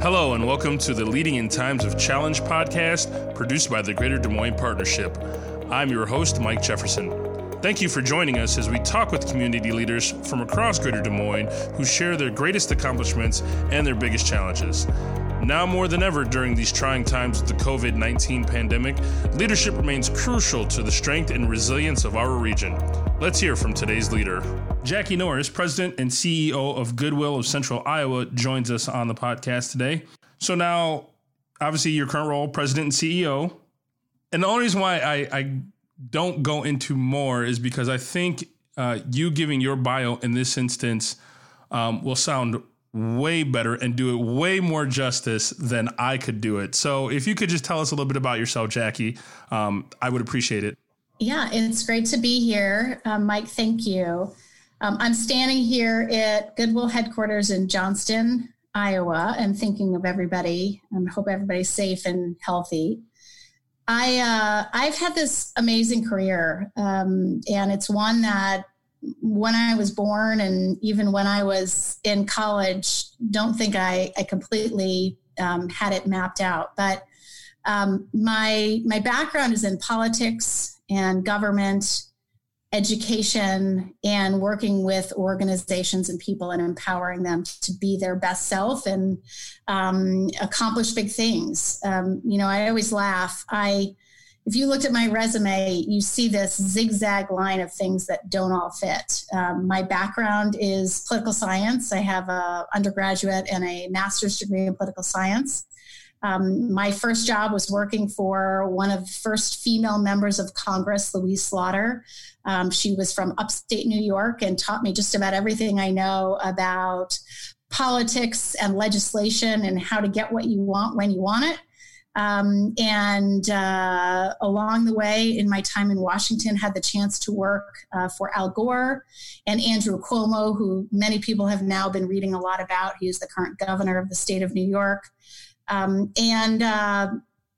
Hello, and welcome to the Leading in Times of Challenge podcast produced by the Greater Des Moines Partnership. I'm your host, Mike Jefferson. Thank you for joining us as we talk with community leaders from across Greater Des Moines who share their greatest accomplishments and their biggest challenges. Now more than ever during these trying times of the COVID 19 pandemic, leadership remains crucial to the strength and resilience of our region. Let's hear from today's leader. Jackie Norris, President and CEO of Goodwill of Central Iowa, joins us on the podcast today. So now, obviously, your current role, President and CEO. And the only reason why I, I don't go into more is because I think uh, you giving your bio in this instance um, will sound way better and do it way more justice than I could do it. So if you could just tell us a little bit about yourself, Jackie, um, I would appreciate it. Yeah, it's great to be here. Um, Mike, thank you. Um, I'm standing here at Goodwill headquarters in Johnston, Iowa, and thinking of everybody and hope everybody's safe and healthy. I uh, I've had this amazing career, um, and it's one that when I was born and even when I was in college, don't think I, I completely um, had it mapped out. But um, my my background is in politics and government education and working with organizations and people and empowering them to be their best self and um, accomplish big things. Um, you know, I always laugh. I, if you looked at my resume, you see this zigzag line of things that don't all fit. Um, my background is political science. I have a undergraduate and a master's degree in political science. Um, my first job was working for one of the first female members of Congress, Louise Slaughter. Um, she was from upstate New York and taught me just about everything I know about politics and legislation and how to get what you want when you want it. Um, and uh, along the way, in my time in Washington, had the chance to work uh, for Al Gore and Andrew Cuomo, who many people have now been reading a lot about. He is the current governor of the state of New York. Um, and uh,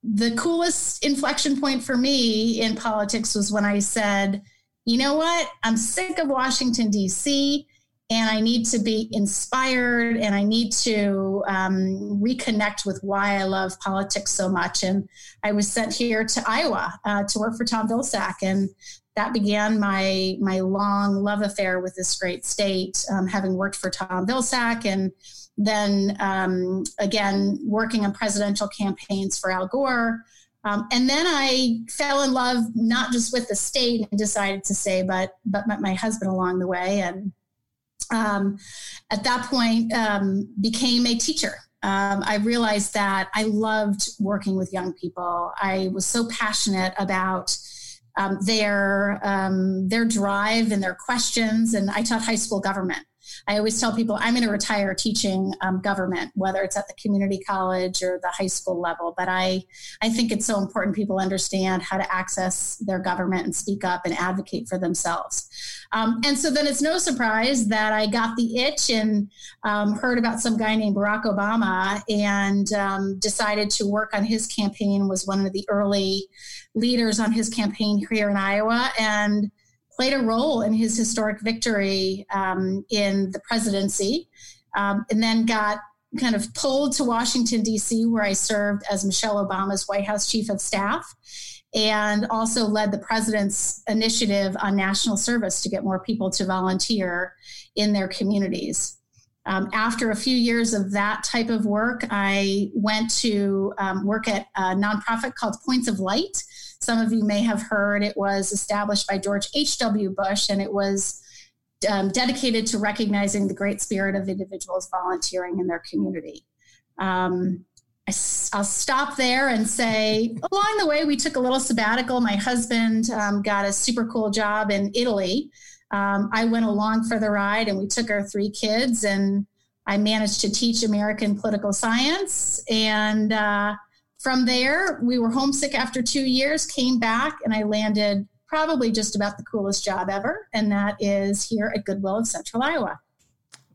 the coolest inflection point for me in politics was when I said, you know what? I'm sick of Washington, D.C., and I need to be inspired and I need to um, reconnect with why I love politics so much. And I was sent here to Iowa uh, to work for Tom Vilsack. And that began my my long love affair with this great state, um, having worked for Tom Vilsack and then um, again working on presidential campaigns for Al Gore. Um, and then I fell in love not just with the state and decided to say, but but met my husband along the way, and um, at that point um, became a teacher. Um, I realized that I loved working with young people. I was so passionate about um, their um, their drive and their questions, and I taught high school government. I always tell people I'm going to retire teaching um, government, whether it's at the community college or the high school level. But I, I think it's so important people understand how to access their government and speak up and advocate for themselves. Um, and so then it's no surprise that I got the itch and um, heard about some guy named Barack Obama and um, decided to work on his campaign. Was one of the early leaders on his campaign here in Iowa and played a role in his historic victory um, in the presidency, um, and then got kind of pulled to Washington, D.C., where I served as Michelle Obama's White House chief of staff and also led the president's initiative on national service to get more people to volunteer in their communities. Um, after a few years of that type of work, I went to um, work at a nonprofit called Points of Light, some of you may have heard it was established by George H.W. Bush and it was um, dedicated to recognizing the great spirit of individuals volunteering in their community. Um, I, will stop there and say, along the way, we took a little sabbatical. My husband um, got a super cool job in Italy. Um, I went along for the ride and we took our three kids and I managed to teach American political science and uh, from there, we were homesick after two years, came back, and I landed probably just about the coolest job ever, and that is here at Goodwill of Central Iowa.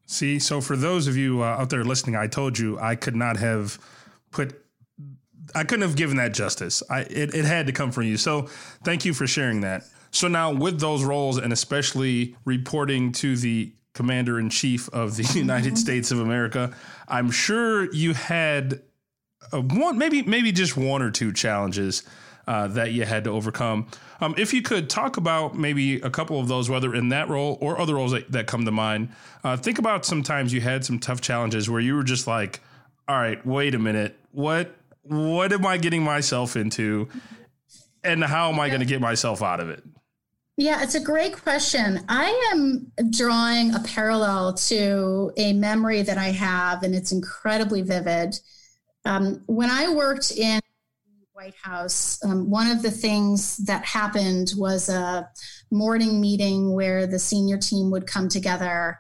See, so for those of you uh, out there listening, I told you I could not have put, I couldn't have given that justice. I it, it had to come from you. So thank you for sharing that. So now with those roles and especially reporting to the commander in chief of the United mm-hmm. States of America. I'm sure you had a one, maybe maybe just one or two challenges uh, that you had to overcome. Um, if you could talk about maybe a couple of those, whether in that role or other roles that, that come to mind, uh, think about sometimes you had some tough challenges where you were just like, all right, wait a minute, what what am I getting myself into, and how am I going to get myself out of it? Yeah, it's a great question. I am drawing a parallel to a memory that I have, and it's incredibly vivid. Um, when I worked in White House, um, one of the things that happened was a morning meeting where the senior team would come together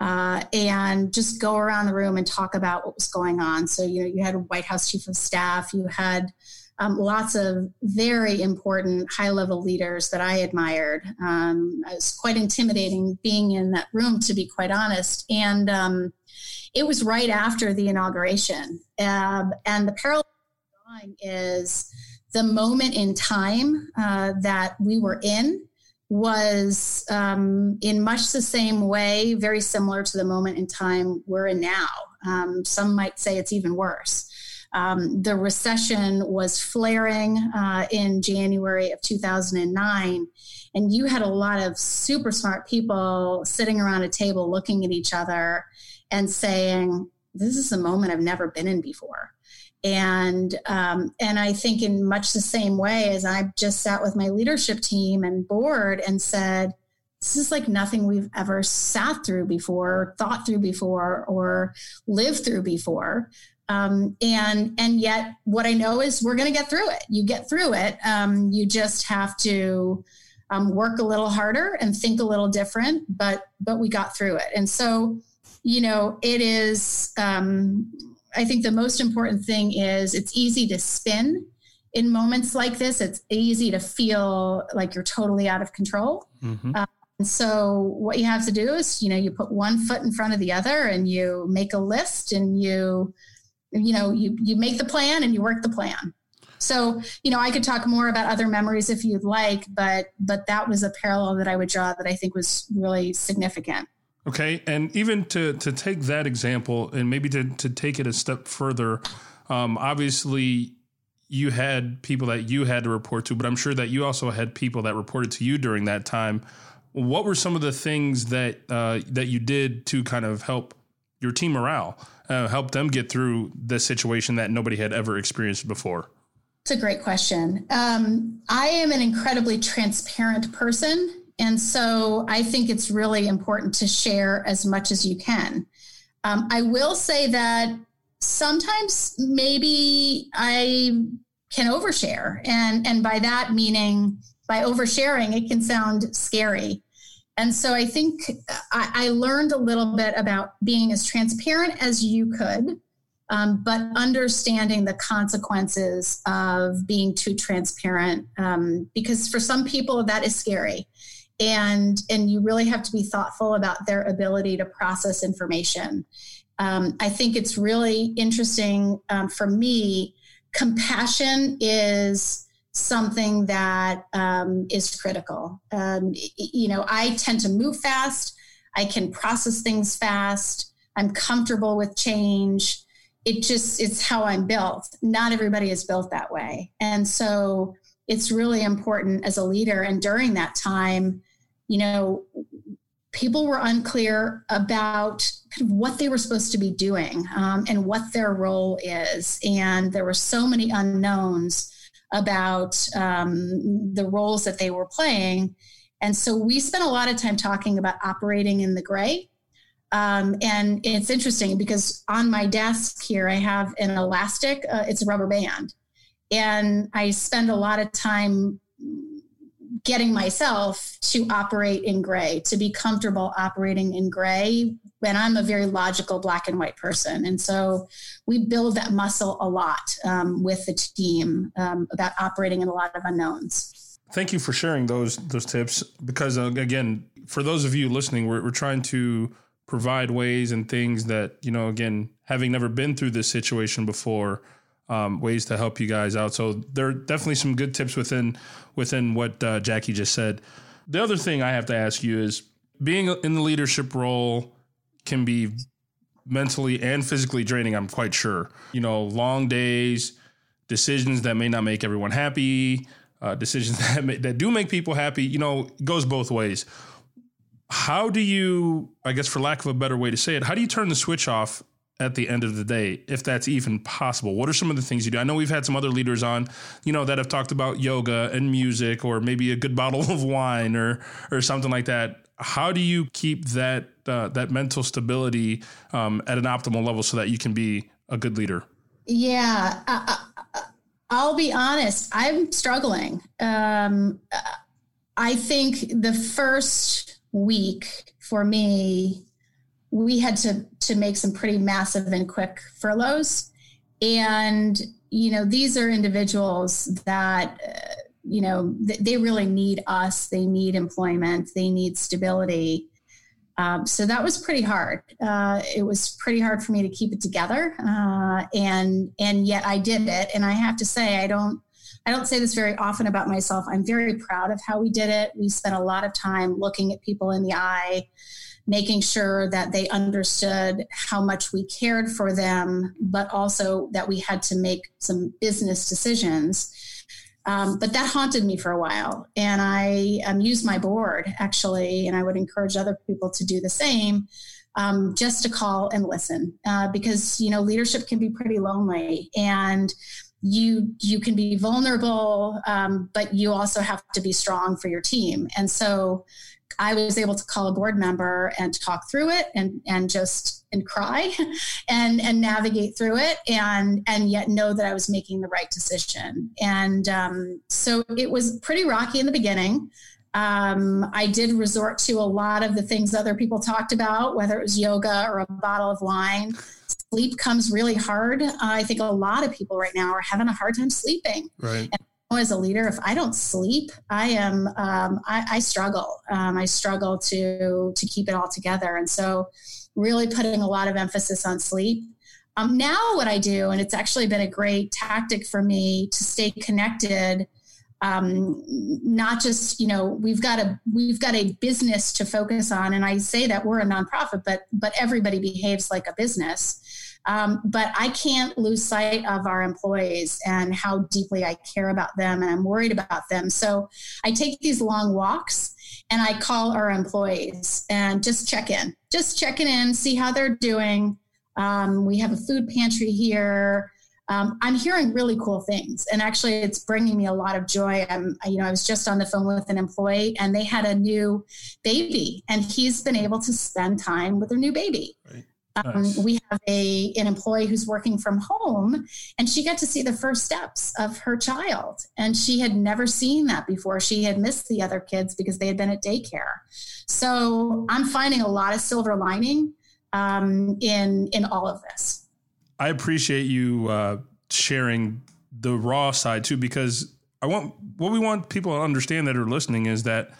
uh, and just go around the room and talk about what was going on. So, you know, you had a White House chief of staff, you had um, lots of very important high level leaders that I admired. Um, it was quite intimidating being in that room, to be quite honest. And um, it was right after the inauguration. Um, and the parallel drawing is the moment in time uh, that we were in was um, in much the same way, very similar to the moment in time we're in now. Um, some might say it's even worse. Um, the recession was flaring uh, in January of 2009, and you had a lot of super smart people sitting around a table looking at each other and saying, This is a moment I've never been in before and um, and I think in much the same way as I just sat with my leadership team and board and said, this is like nothing we've ever sat through before, thought through before, or lived through before. Um, and and yet, what I know is we're going to get through it. You get through it. Um, you just have to um, work a little harder and think a little different. But but we got through it. And so, you know, it is um, I think the most important thing is it's easy to spin in moments like this. It's easy to feel like you're totally out of control. Mm-hmm. Um, so what you have to do is, you know, you put one foot in front of the other and you make a list and you, you know, you, you make the plan and you work the plan. So, you know, I could talk more about other memories if you'd like, but, but that was a parallel that I would draw that I think was really significant. Okay, and even to to take that example and maybe to to take it a step further, um, obviously you had people that you had to report to, but I'm sure that you also had people that reported to you during that time. What were some of the things that uh, that you did to kind of help your team morale, uh, help them get through the situation that nobody had ever experienced before? It's a great question. Um, I am an incredibly transparent person and so I think it's really important to share as much as you can. Um, I will say that sometimes maybe I can overshare. And, and by that meaning, by oversharing, it can sound scary. And so I think I, I learned a little bit about being as transparent as you could, um, but understanding the consequences of being too transparent. Um, because for some people, that is scary and and you really have to be thoughtful about their ability to process information um, i think it's really interesting um, for me compassion is something that um, is critical. Um, you know i tend to move fast. I can process things fast. I'm comfortable with change. It just it's how i'm built. Not everybody is built that way. And so it's really important as a leader and during that time you know, people were unclear about kind of what they were supposed to be doing um, and what their role is. And there were so many unknowns about um, the roles that they were playing. And so we spent a lot of time talking about operating in the gray. Um, and it's interesting because on my desk here, I have an elastic, uh, it's a rubber band. And I spend a lot of time getting myself to operate in gray, to be comfortable operating in gray when I'm a very logical black and white person. And so we build that muscle a lot um, with the team um, about operating in a lot of unknowns. Thank you for sharing those those tips because uh, again, for those of you listening, we're, we're trying to provide ways and things that you know again having never been through this situation before um, ways to help you guys out. So there are definitely some good tips within within what uh, Jackie just said. The other thing I have to ask you is being in the leadership role can be mentally and physically draining, I'm quite sure. You know, long days, decisions that may not make everyone happy, uh, decisions that, may, that do make people happy, you know, goes both ways. How do you, I guess, for lack of a better way to say it, how do you turn the switch off at the end of the day, if that's even possible? What are some of the things you do? I know we've had some other leaders on, you know, that have talked about yoga and music, or maybe a good bottle of wine, or or something like that. How do you keep that uh, that mental stability um, at an optimal level so that you can be a good leader? Yeah, I, will be honest. I'm struggling. Um, I think the first week for me we had to to make some pretty massive and quick furloughs and you know these are individuals that uh, you know th- they really need us they need employment they need stability um, so that was pretty hard. Uh, it was pretty hard for me to keep it together. Uh, and and yet i did it. And i have to say i don't i don't say this very often about myself. I'm very proud of how we did it. We spent a lot of time looking at people in the eye making sure that they understood how much we cared for them, but also that we had to make some business decisions. Um, but that haunted me for a while. And I um, used my board actually, and I would encourage other people to do the same. Um, just to call and listen uh, because you know leadership can be pretty lonely and you you can be vulnerable um, but you also have to be strong for your team and so I was able to call a board member and talk through it and and just and cry and and navigate through it and and yet know that I was making the right decision. And um, so it was pretty rocky in the beginning. Um, I did resort to a lot of the things other people talked about, whether it was yoga or a bottle of wine. Sleep comes really hard. Uh, I think a lot of people right now are having a hard time sleeping. Right. And as a leader, if I don't sleep, I am um, I, I, struggle. Um, I struggle to to keep it all together, and so really putting a lot of emphasis on sleep. Um, now, what I do, and it's actually been a great tactic for me to stay connected. Um, not just you know we've got a we've got a business to focus on, and I say that we're a nonprofit, but but everybody behaves like a business. Um, but I can't lose sight of our employees and how deeply I care about them and I'm worried about them. So I take these long walks and I call our employees and just check in, just checking in, see how they're doing. Um, we have a food pantry here. Um, I'm hearing really cool things, and actually, it's bringing me a lot of joy. I'm, you know, I was just on the phone with an employee, and they had a new baby, and he's been able to spend time with their new baby. Right. Um, nice. We have a an employee who's working from home, and she got to see the first steps of her child, and she had never seen that before. She had missed the other kids because they had been at daycare. So I'm finding a lot of silver lining um, in in all of this. I appreciate you uh, sharing the raw side too, because I want what we want people to understand that are listening is that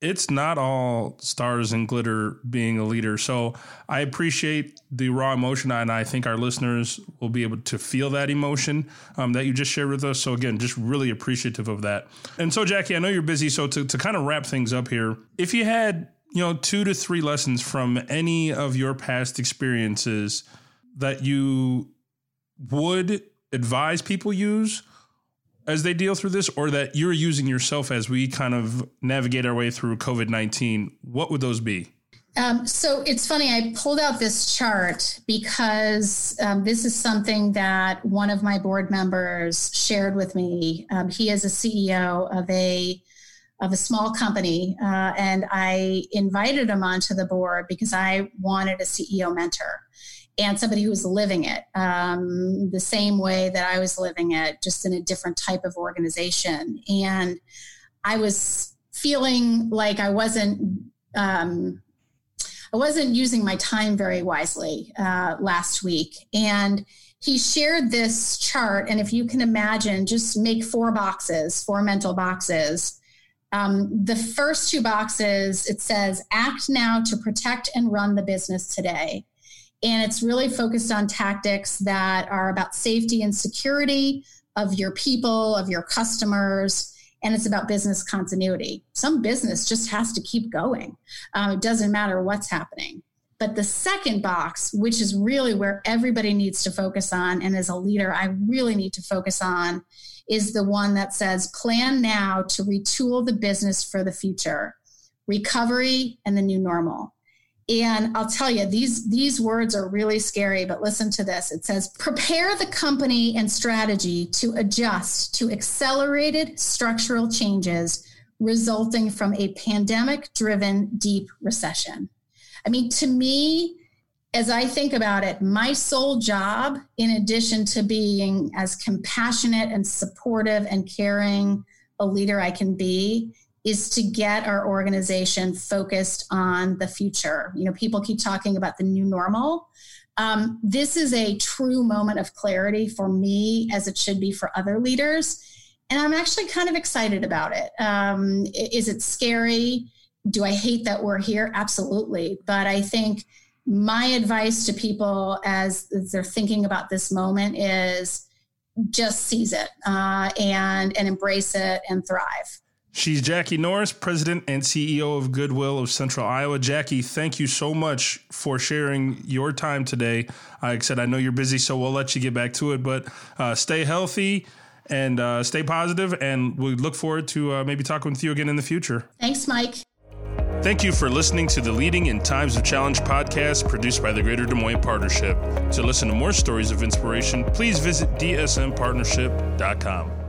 it's not all stars and glitter being a leader. So I appreciate the raw emotion, and I think our listeners will be able to feel that emotion um, that you just shared with us. So again, just really appreciative of that. And so, Jackie, I know you're busy, so to, to kind of wrap things up here, if you had you know two to three lessons from any of your past experiences that you would advise people use as they deal through this or that you're using yourself as we kind of navigate our way through COVID 19, what would those be? Um, so it's funny, I pulled out this chart because um, this is something that one of my board members shared with me. Um, he is a CEO of a of a small company, uh, and I invited him onto the board because I wanted a CEO mentor and somebody who was living it um, the same way that I was living it, just in a different type of organization. And I was feeling like I wasn't. Um, I wasn't using my time very wisely uh, last week. And he shared this chart. And if you can imagine, just make four boxes, four mental boxes. Um, the first two boxes, it says, act now to protect and run the business today. And it's really focused on tactics that are about safety and security of your people, of your customers, and it's about business continuity. Some business just has to keep going. Um, it doesn't matter what's happening. But the second box, which is really where everybody needs to focus on, and as a leader, I really need to focus on, is the one that says plan now to retool the business for the future, recovery, and the new normal. And I'll tell you, these, these words are really scary, but listen to this. It says, prepare the company and strategy to adjust to accelerated structural changes resulting from a pandemic driven deep recession. I mean, to me, as I think about it, my sole job, in addition to being as compassionate and supportive and caring a leader I can be, is to get our organization focused on the future. You know, people keep talking about the new normal. Um, this is a true moment of clarity for me, as it should be for other leaders. And I'm actually kind of excited about it. Um, is it scary? do I hate that we're here? Absolutely. But I think my advice to people as they're thinking about this moment is just seize it uh, and and embrace it and thrive. She's Jackie Norris, President and CEO of Goodwill of Central Iowa. Jackie, thank you so much for sharing your time today. Like I said, I know you're busy, so we'll let you get back to it. But uh, stay healthy and uh, stay positive, and we look forward to uh, maybe talking with you again in the future. Thanks, Mike. Thank you for listening to the Leading in Times of Challenge podcast produced by the Greater Des Moines Partnership. To listen to more stories of inspiration, please visit dsmpartnership.com.